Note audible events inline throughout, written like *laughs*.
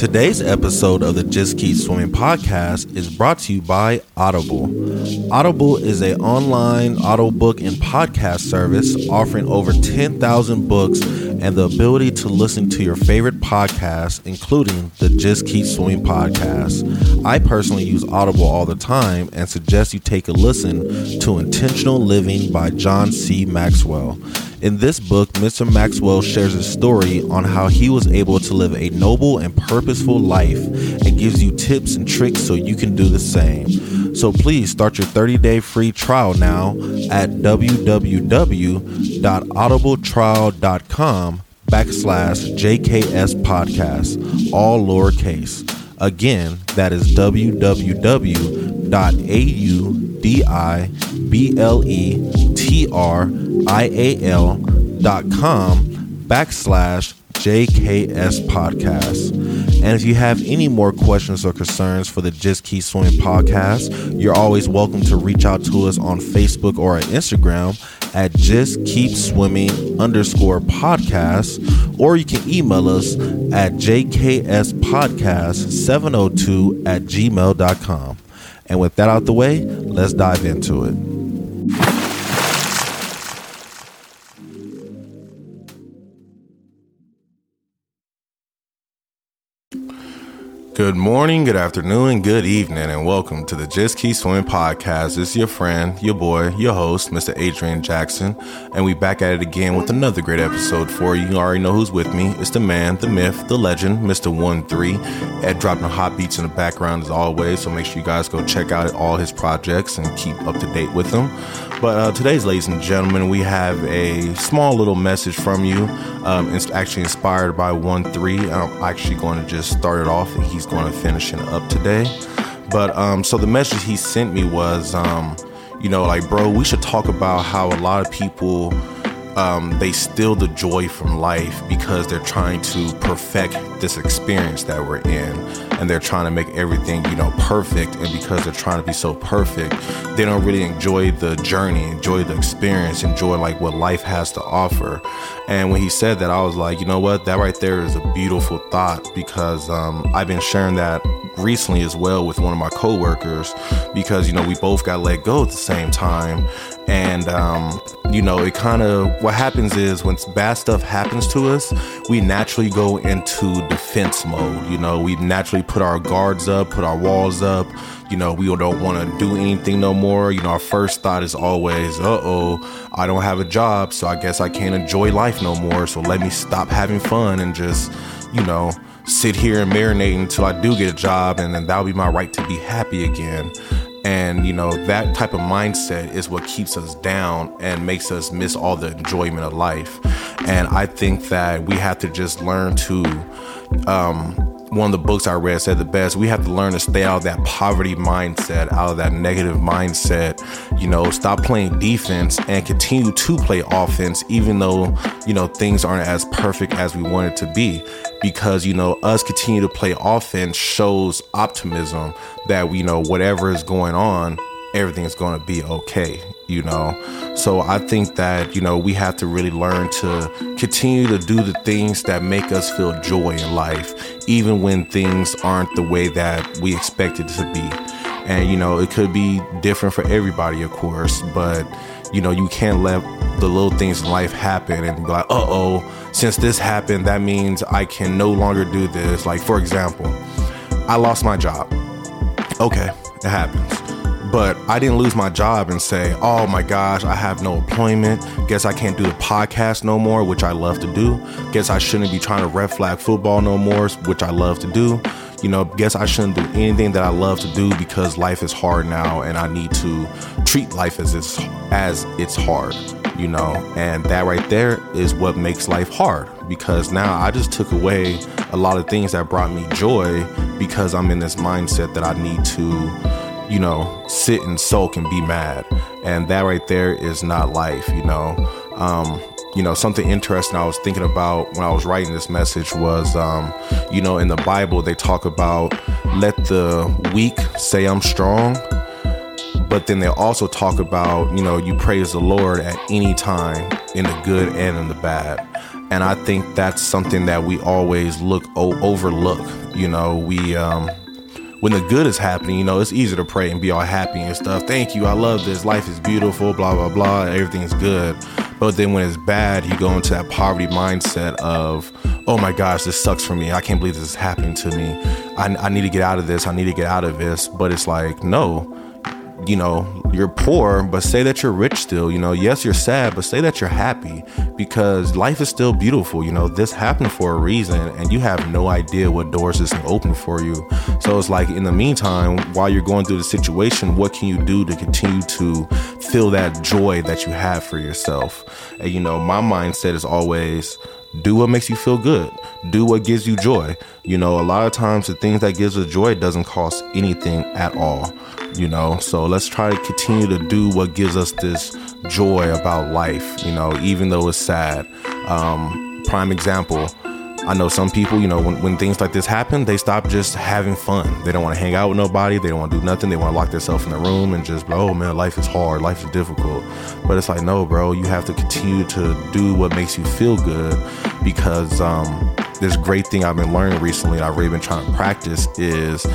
Today's episode of the Just Keep Swimming podcast is brought to you by Audible. Audible is a online audiobook and podcast service offering over 10,000 books and the ability to listen to your favorite podcasts, including the Just Keep Swimming podcast. I personally use Audible all the time and suggest you take a listen to Intentional Living by John C. Maxwell. In this book, Mr. Maxwell shares his story on how he was able to live a noble and purposeful life and gives you tips and tricks so you can do the same. So please start your 30 day free trial now at www.audibletrial.com backslash JKS podcast, all lowercase. Again, that is www.audibletrial.com backslash JKS podcast. And if you have any more questions or concerns for the Just Keep Swimming podcast, you're always welcome to reach out to us on Facebook or on Instagram at Just Keep Swimming underscore podcast, or you can email us at jkspodcast702 at gmail.com. And with that out the way, let's dive into it. Good morning, good afternoon, good evening, and welcome to the Just Keep Swimming podcast. It's your friend, your boy, your host, Mr. Adrian Jackson, and we back at it again with another great episode for you. You already know who's with me. It's the man, the myth, the legend, Mr. One Three. Ed dropping hot beats in the background as always, so make sure you guys go check out all his projects and keep up to date with them. But uh, today's, ladies and gentlemen, we have a small little message from you. Um, it's actually inspired by One Three. I'm actually going to just start it off, and he's going to finish it up today. But um, so the message he sent me was, um, you know, like, bro, we should talk about how a lot of people um, they steal the joy from life because they're trying to perfect this experience that we're in. And they're trying to make everything you know perfect. And because they're trying to be so perfect they don't really enjoy the journey enjoy the experience enjoy like what life has to offer. And when he said that i was like you know what? That right there is a beautiful thought because um, i've been sharing that recently as well with one of my coworkers because you know we both got let go at the same time. And um, you know it kind of what happens is when bad stuff happens to us we naturally go into defense mode you know? We naturally put our guards up put our walls up. You know we don't want to do anything no more. You know our first thought is always uh-oh i don't have a job so i guess i can't enjoy life no more. So let me stop having fun and just you know sit here and marinate until I do get a job, and then that'll be my right to be happy again. And you know, that type of mindset is what keeps us down and makes us miss all the enjoyment of life. And I think that we have to just learn to um, one of the books I read said the best. We have to learn to stay out of that poverty mindset, out of that negative mindset. You know, stop playing defense and continue to play offense, even though, you know, things aren't as perfect as we want it to be. Because, you know, us continue to play offense shows optimism that, you know, whatever is going on, everything is going to be okay, you know. So I think that, you know, we have to really learn to continue to do the things that make us feel joy in life, even when things aren't the way that we expect it to be. And, you know, it could be different for everybody, of course, but, you know, you can't let the little things in life happen and be like, uh oh, since this happened, that means I can no longer do this. Like, for example, I lost my job. Okay, it happens but I didn't lose my job and say, oh my gosh, I have no employment. Guess I can't do the podcast no more, which I love to do. Guess I shouldn't be trying to red flag football no more, which I love to do. You know, guess I shouldn't do anything that I love to do because life is hard now and I need to treat life as it's as it's hard, you know. And that right there is what makes life hard because now I just took away a lot of things that brought me joy because I'm in this mindset that I need to you know, sit and sulk and be mad. And that right there is not life, you know. Um, you know, something interesting I was thinking about when I was writing this message was, um, you know, in the Bible, they talk about let the weak say I'm strong. But then they also talk about, you know, you praise the Lord at any time in the good and in the bad. and I think that's something that we always look o- overlook. You know, we um, when the good is happening, you know, it's easy to pray and be all happy and stuff. Thank you, I love this. Life is beautiful. Blah blah blah. Everything's good. But then when it's bad, you go into that poverty mindset of, oh my gosh, this sucks for me. I can't believe this is happening to me. I, I need to get out of this. I need to get out of this. But it's like, no, you know, you're poor, but say that you're rich still. You know, yes, you're sad, but say that you're happy because life is still beautiful. You know, this happened for a reason, and you have no idea what doors can open for you. So it's like, in the meantime, while you're going through the situation, what can you do to continue to feel that joy that you have for yourself? And, you know, my mindset is always, do what makes you feel good. Do what gives you joy. You know a lot of times the things that gives us joy doesn't cost anything at all you know? So let's try to continue to do what gives us this joy about life you know even though it's sad. Um, prime example I know some people, you know, when, when things like this happen, they stop just having fun. They don't want to hang out with nobody. They don't want to do nothing. They want to lock themselves in the room and just, oh man, life is hard. Life is difficult. But it's like, no, bro, you have to continue to do what makes you feel good because um, this great thing I've been learning recently, I've really been trying to practice is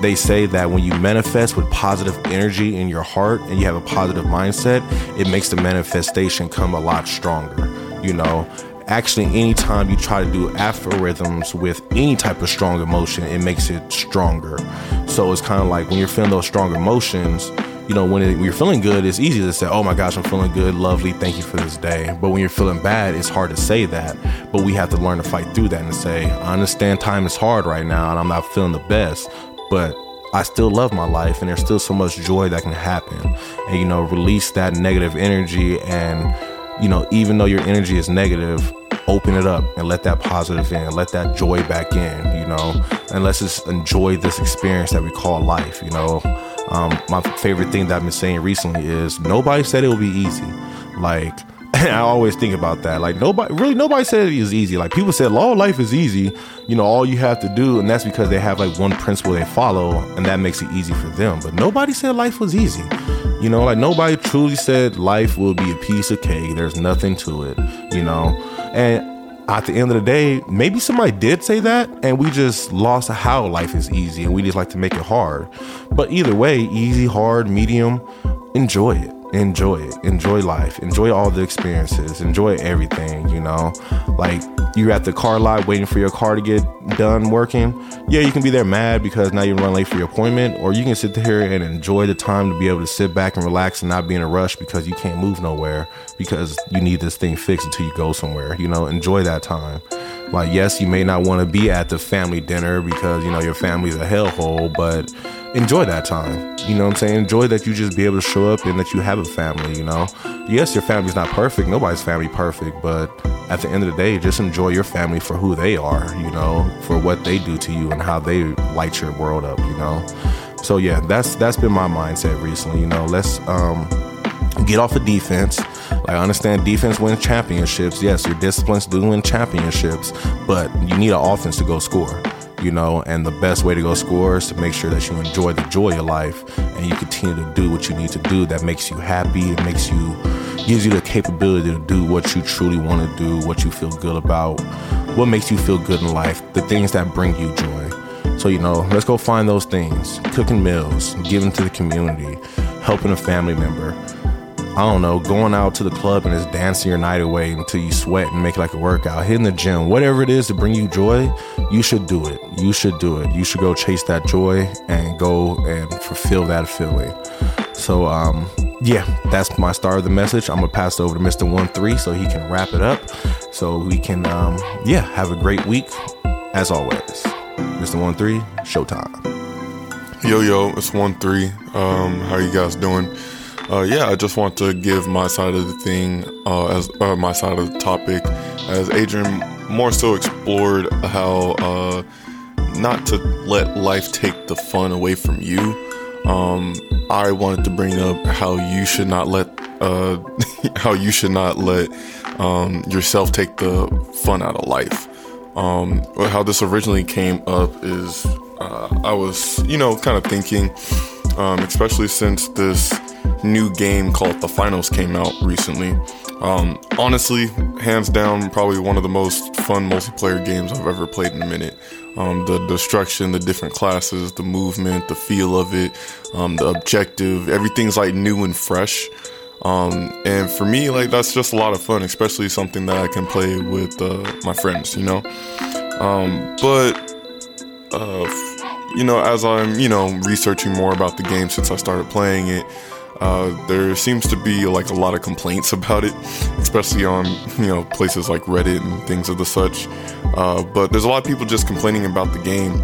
they say that when you manifest with positive energy in your heart and you have a positive mindset, it makes the manifestation come a lot stronger. You know, actually anytime you try to do aphorisms with any type of strong emotion it makes it stronger. So it's kind of like when you're feeling those strong emotions you know when, it, when, you're feeling good it's easy to say oh my gosh i'm feeling good lovely thank you for this day. But when you're feeling bad it's hard to say that. But we have to learn to fight through that and say i understand time is hard right now and i'm not feeling the best but I still love my life and there's still so much joy that can happen. And you know, release that negative energy and you know, even though your energy is negative, open it up and let that positive in, let that joy back in, you know, and let's just enjoy this experience that we call life, you know. Um, my favorite thing that I've been saying recently is nobody said it will be easy. Like, *laughs* I always think about that. Like nobody, really, nobody said it was easy. Like people said, "Law life is easy." You know, all you have to do, and that's because they have like one principle they follow, and that makes it easy for them. But nobody said life was easy. You know, like nobody truly said life will be a piece of cake. There's nothing to it. You know, and at the end of the day, maybe somebody did say that and we just lost how life is easy and we just like to make it hard. But either way, easy, hard, medium, enjoy it enjoy it. Enjoy life. Enjoy all the experiences. Enjoy everything you know? Like you're at the car lot waiting for your car to get done working yeah you can be there mad because now you run late for your appointment or you can sit there and enjoy the time to be able to sit back and relax and not be in a rush because you can't move nowhere because you need this thing fixed until you go somewhere you know? Enjoy that time. Like yes you may not want to be at the family dinner because you know your family's a hellhole but enjoy that time. You know what I'm saying? Enjoy that you just be able to show up and that you have a family, you know? Yes, your family's not perfect. Nobody's family perfect, but at the end of the day, just enjoy your family for who they are, you know, for what they do to you and how they light your world up, you know? So yeah, that's that's been my mindset recently, you know. Let's um get off of defense. Like I understand defense wins championships. Yes, your disciplines do win championships, but you need an offense to go score you know, and the best way to go score is to make sure that you enjoy the joy of life and you continue to do what you need to do that makes you happy, it makes you gives you the capability to do what you truly want to do, what you feel good about, what makes you feel good in life, the things that bring you joy. So, you know, let's go find those things. Cooking meals, giving to the community, helping a family member, I don't know, going out to the club and just dancing your night away until you sweat and make it like a workout, hitting the gym, whatever it is to bring you joy, you should do it. You should do it. You should go chase that joy and go and fulfill that feeling. So, um, yeah, that's my start of the message. I'm gonna pass it over to Mr. One Three so he can wrap it up, so we can, um, yeah, have a great week as always. Mr. One Three, Showtime. Yo yo, it's One Three. Um, how you guys doing? Uh, yeah, I just want to give my side of the thing, uh, as uh, my side of the topic, as Adrian more so explored how uh, not to let life take the fun away from you. Um, I wanted to bring up how you should not let uh, *laughs* how you should not let um, yourself take the fun out of life. Um, how this originally came up is uh, I was, you know, kind of thinking, um, especially since this new game called The Finals came out recently. Um, honestly, hands down, probably one of the most fun multiplayer games I've ever played in a minute. Um, the destruction, the different classes, the movement, the feel of it, um, the objective, everything's like new and fresh. Um, and for me, like that's just a lot of fun, especially something that I can play with uh, my friends, you know. Um, but uh, you know, as I'm you know researching more about the game since I started playing it, uh, there seems to be like a lot of complaints *laughs* about it, especially on you know places like Reddit and things of the such. Uh, but there's a lot of people just complaining about the game.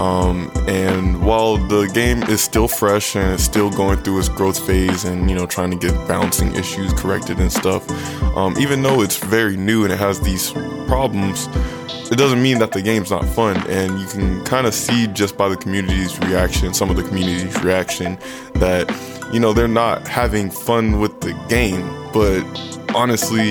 Um, and while the game is still fresh and it's still going through its growth phase and you know trying to get bouncing issues corrected and stuff, um, even though it's very new and it has these problems, it doesn't mean that the game's not fun. And you can kind of see just by the community's reaction, some of the community's reaction, that you know they're not having fun with the game. But honestly,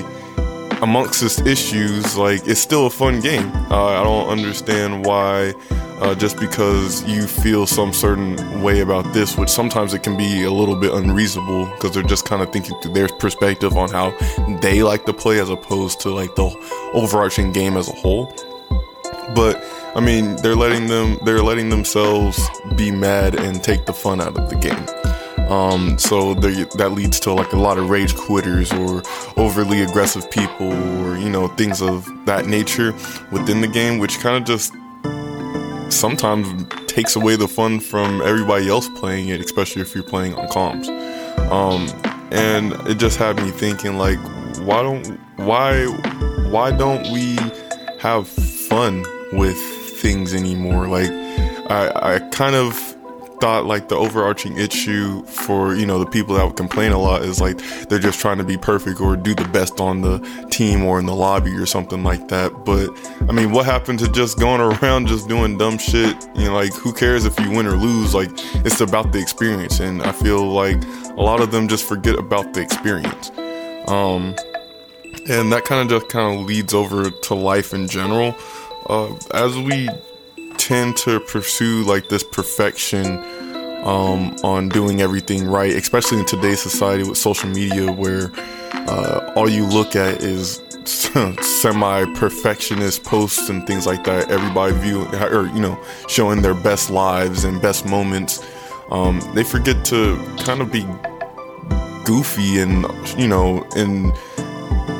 amongst its issues, like it's still a fun game. Uh, I don't understand why uh, just because you feel some certain way about this, which sometimes it can be a little bit unreasonable because they're just kind of thinking through their perspective on how they like to play as opposed to like the overarching game as a whole. But I mean, they're letting them they're letting themselves be mad and take the fun out of the game. Um, so that leads to like a lot of rage quitters or overly aggressive people or you know things of that nature within the game, which kind of just sometimes takes away the fun from everybody else playing it, especially if you're playing on comms. Um, and it just had me thinking, like, why don't why why don't we have fun with things anymore? Like, I I kind of thought like the overarching issue for you know the people that would complain a lot is like they're just trying to be perfect or do the best on the team or in the lobby or something like that. But i mean what happened to just going *laughs* around just doing dumb shit? You know like who cares if you win or lose? Like it's about the experience. And i feel like a lot of them just forget about the experience. Um and that kind of just kind of leads over to life in general. Uh, as we tend to pursue like this perfection um, on doing everything right, especially in today's society with social media, where uh, all you look at is *laughs* semi perfectionist posts and things like that. Everybody view or you know showing their best lives and best moments. Um, they forget to kind of be goofy and you know and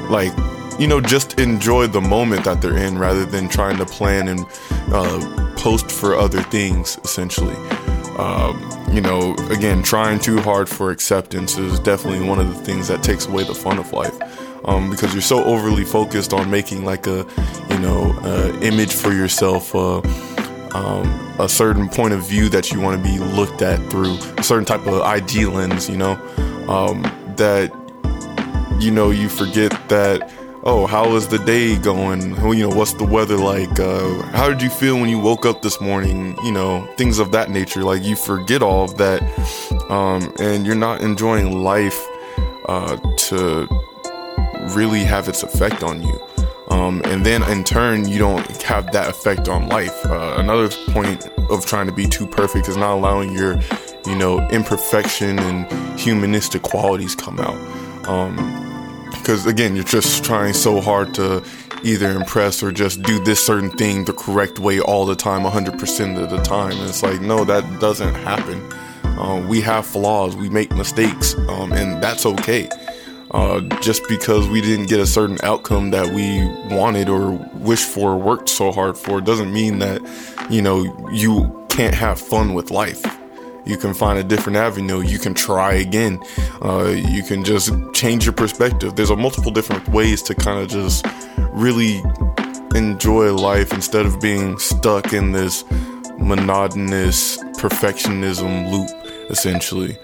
like you know just enjoy the moment that they're in rather than trying to plan and uh, post for other things essentially um, you know, again, trying too hard for acceptance is definitely one of the things that takes away the fun of life. Um, because you're so overly focused on making like a, you know, uh, image for yourself, uh, um, a certain point of view that you want to be looked at through, a certain type of ID lens, you know, um, that, you know, you forget that oh, how is the day going? You know, what's the weather like? Uh, how did you feel when you woke up this morning? You know, things of that nature. Like you forget all of that, um, and you're not enjoying life uh, to really have its effect on you. Um, and then in turn, you don't have that effect on life. Uh, another point of trying to be too perfect is not allowing your, you know, imperfection and humanistic qualities come out. Um, because again you're just trying so hard to either impress or just do this certain thing the correct way all the time 100% of the time. And it's like no that doesn't happen. Uh, we have flaws. We make mistakes um, and that's okay. Uh, just because we didn't get a certain outcome that we wanted or wished for or worked so hard for doesn't mean that you know you can't have fun with life you can find a different avenue. You can try again. Uh, you can just change your perspective. There's a multiple different ways to kind of just really enjoy life instead of being stuck in this monotonous perfectionism loop, essentially.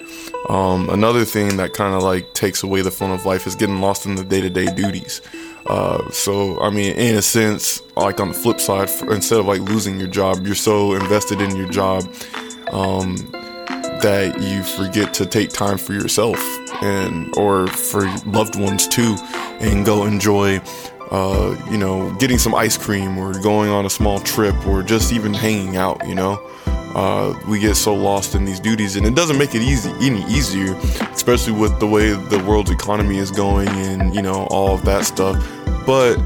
Um, another thing that kind of like takes away the fun of life is getting lost in the day to day duties. Uh, so, I mean, in a sense, like on the flip side, instead of like losing your job, you're so invested in your job um, that you forget to take time for yourself and or for loved ones too and go enjoy uh, you know getting some ice cream or going on a small trip or just even hanging out you know uh, we get so lost in these duties, and it doesn't make it easy any easier, especially with the way the world's economy is going and you know all of that stuff. But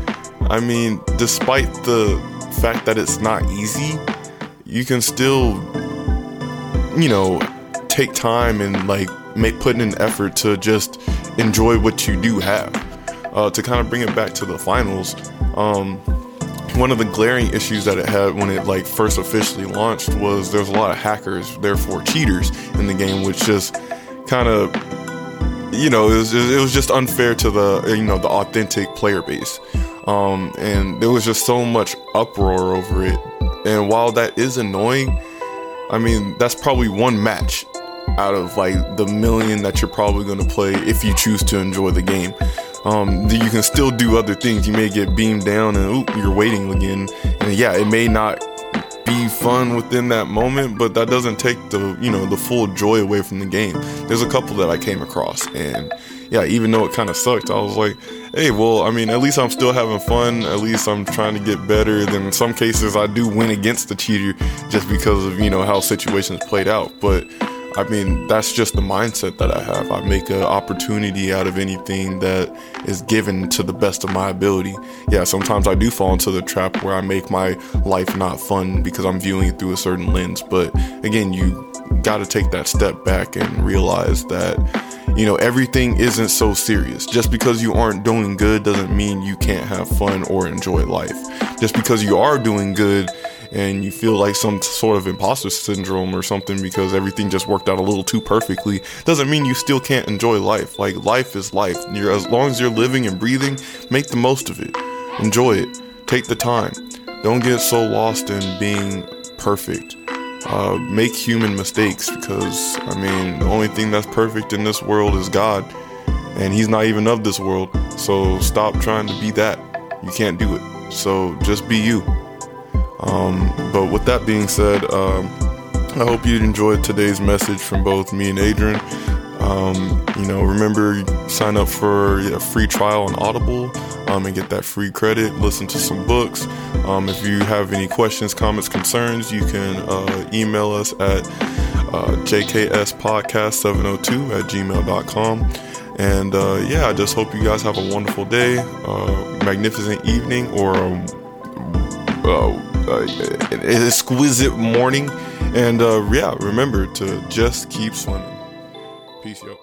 I mean, despite the fact that it's not easy, you can still, you know, take time and like make put in an effort to just enjoy what you do have. Uh, to kind of bring it back to the finals, um, one of the glaring issues that it had when it like first officially launched was there's a lot of hackers, therefore cheaters in the game, which just kind of you know it was it was just unfair to the you know the authentic player base, um, and there was just so much uproar over it. And while that is annoying, I mean that's probably one match out of like the million that you're probably going to play if you choose to enjoy the game um, you can still do other things. You may get beamed down and oop, you're waiting again. And yeah, it may not be fun within that moment, but that doesn't take the you know the full joy away from the game. There's a couple that I came across, and yeah, even though it kind of sucked, I was like, hey, well, I mean, at least I'm still having fun. At least I'm trying to get better. Then in some cases, I do win against the cheater just because of you know how situations played out, but I mean, that's just the mindset that I have. I make an opportunity out of anything that is given to the best of my ability. Yeah, sometimes I do fall into the trap where I make my life not fun because I'm viewing it through a certain lens. But again, you got to take that step back and realize that, you know, everything isn't so serious. Just because you aren't doing good doesn't mean you can't have fun or enjoy life. Just because you are doing good and you feel like some sort of imposter syndrome or something because everything just worked out a little too perfectly doesn't mean you still can't enjoy life. Like life is life. You're, as long as you're living and breathing, make the most of it. Enjoy it. Take the time. Don't get so lost in being perfect. Uh, make human mistakes because I mean the only thing that's perfect in this world is God, and He's not even of this world. So stop trying to be that. You can't do it. So just be you. Um, but with that being said, um, I hope you enjoyed today's message from both me and Adrian. Um, you know, remember sign up for a free trial on Audible um, and get that free credit. Listen to some books. Um, if you have any questions, comments, concerns, you can uh, email us at uh, jkspodcast702 at gmail.com. And uh, yeah, I just hope you guys have a wonderful day, uh, magnificent evening, or uh, uh, an exquisite morning. And uh, yeah, remember to just keep swimming. Peace, yo.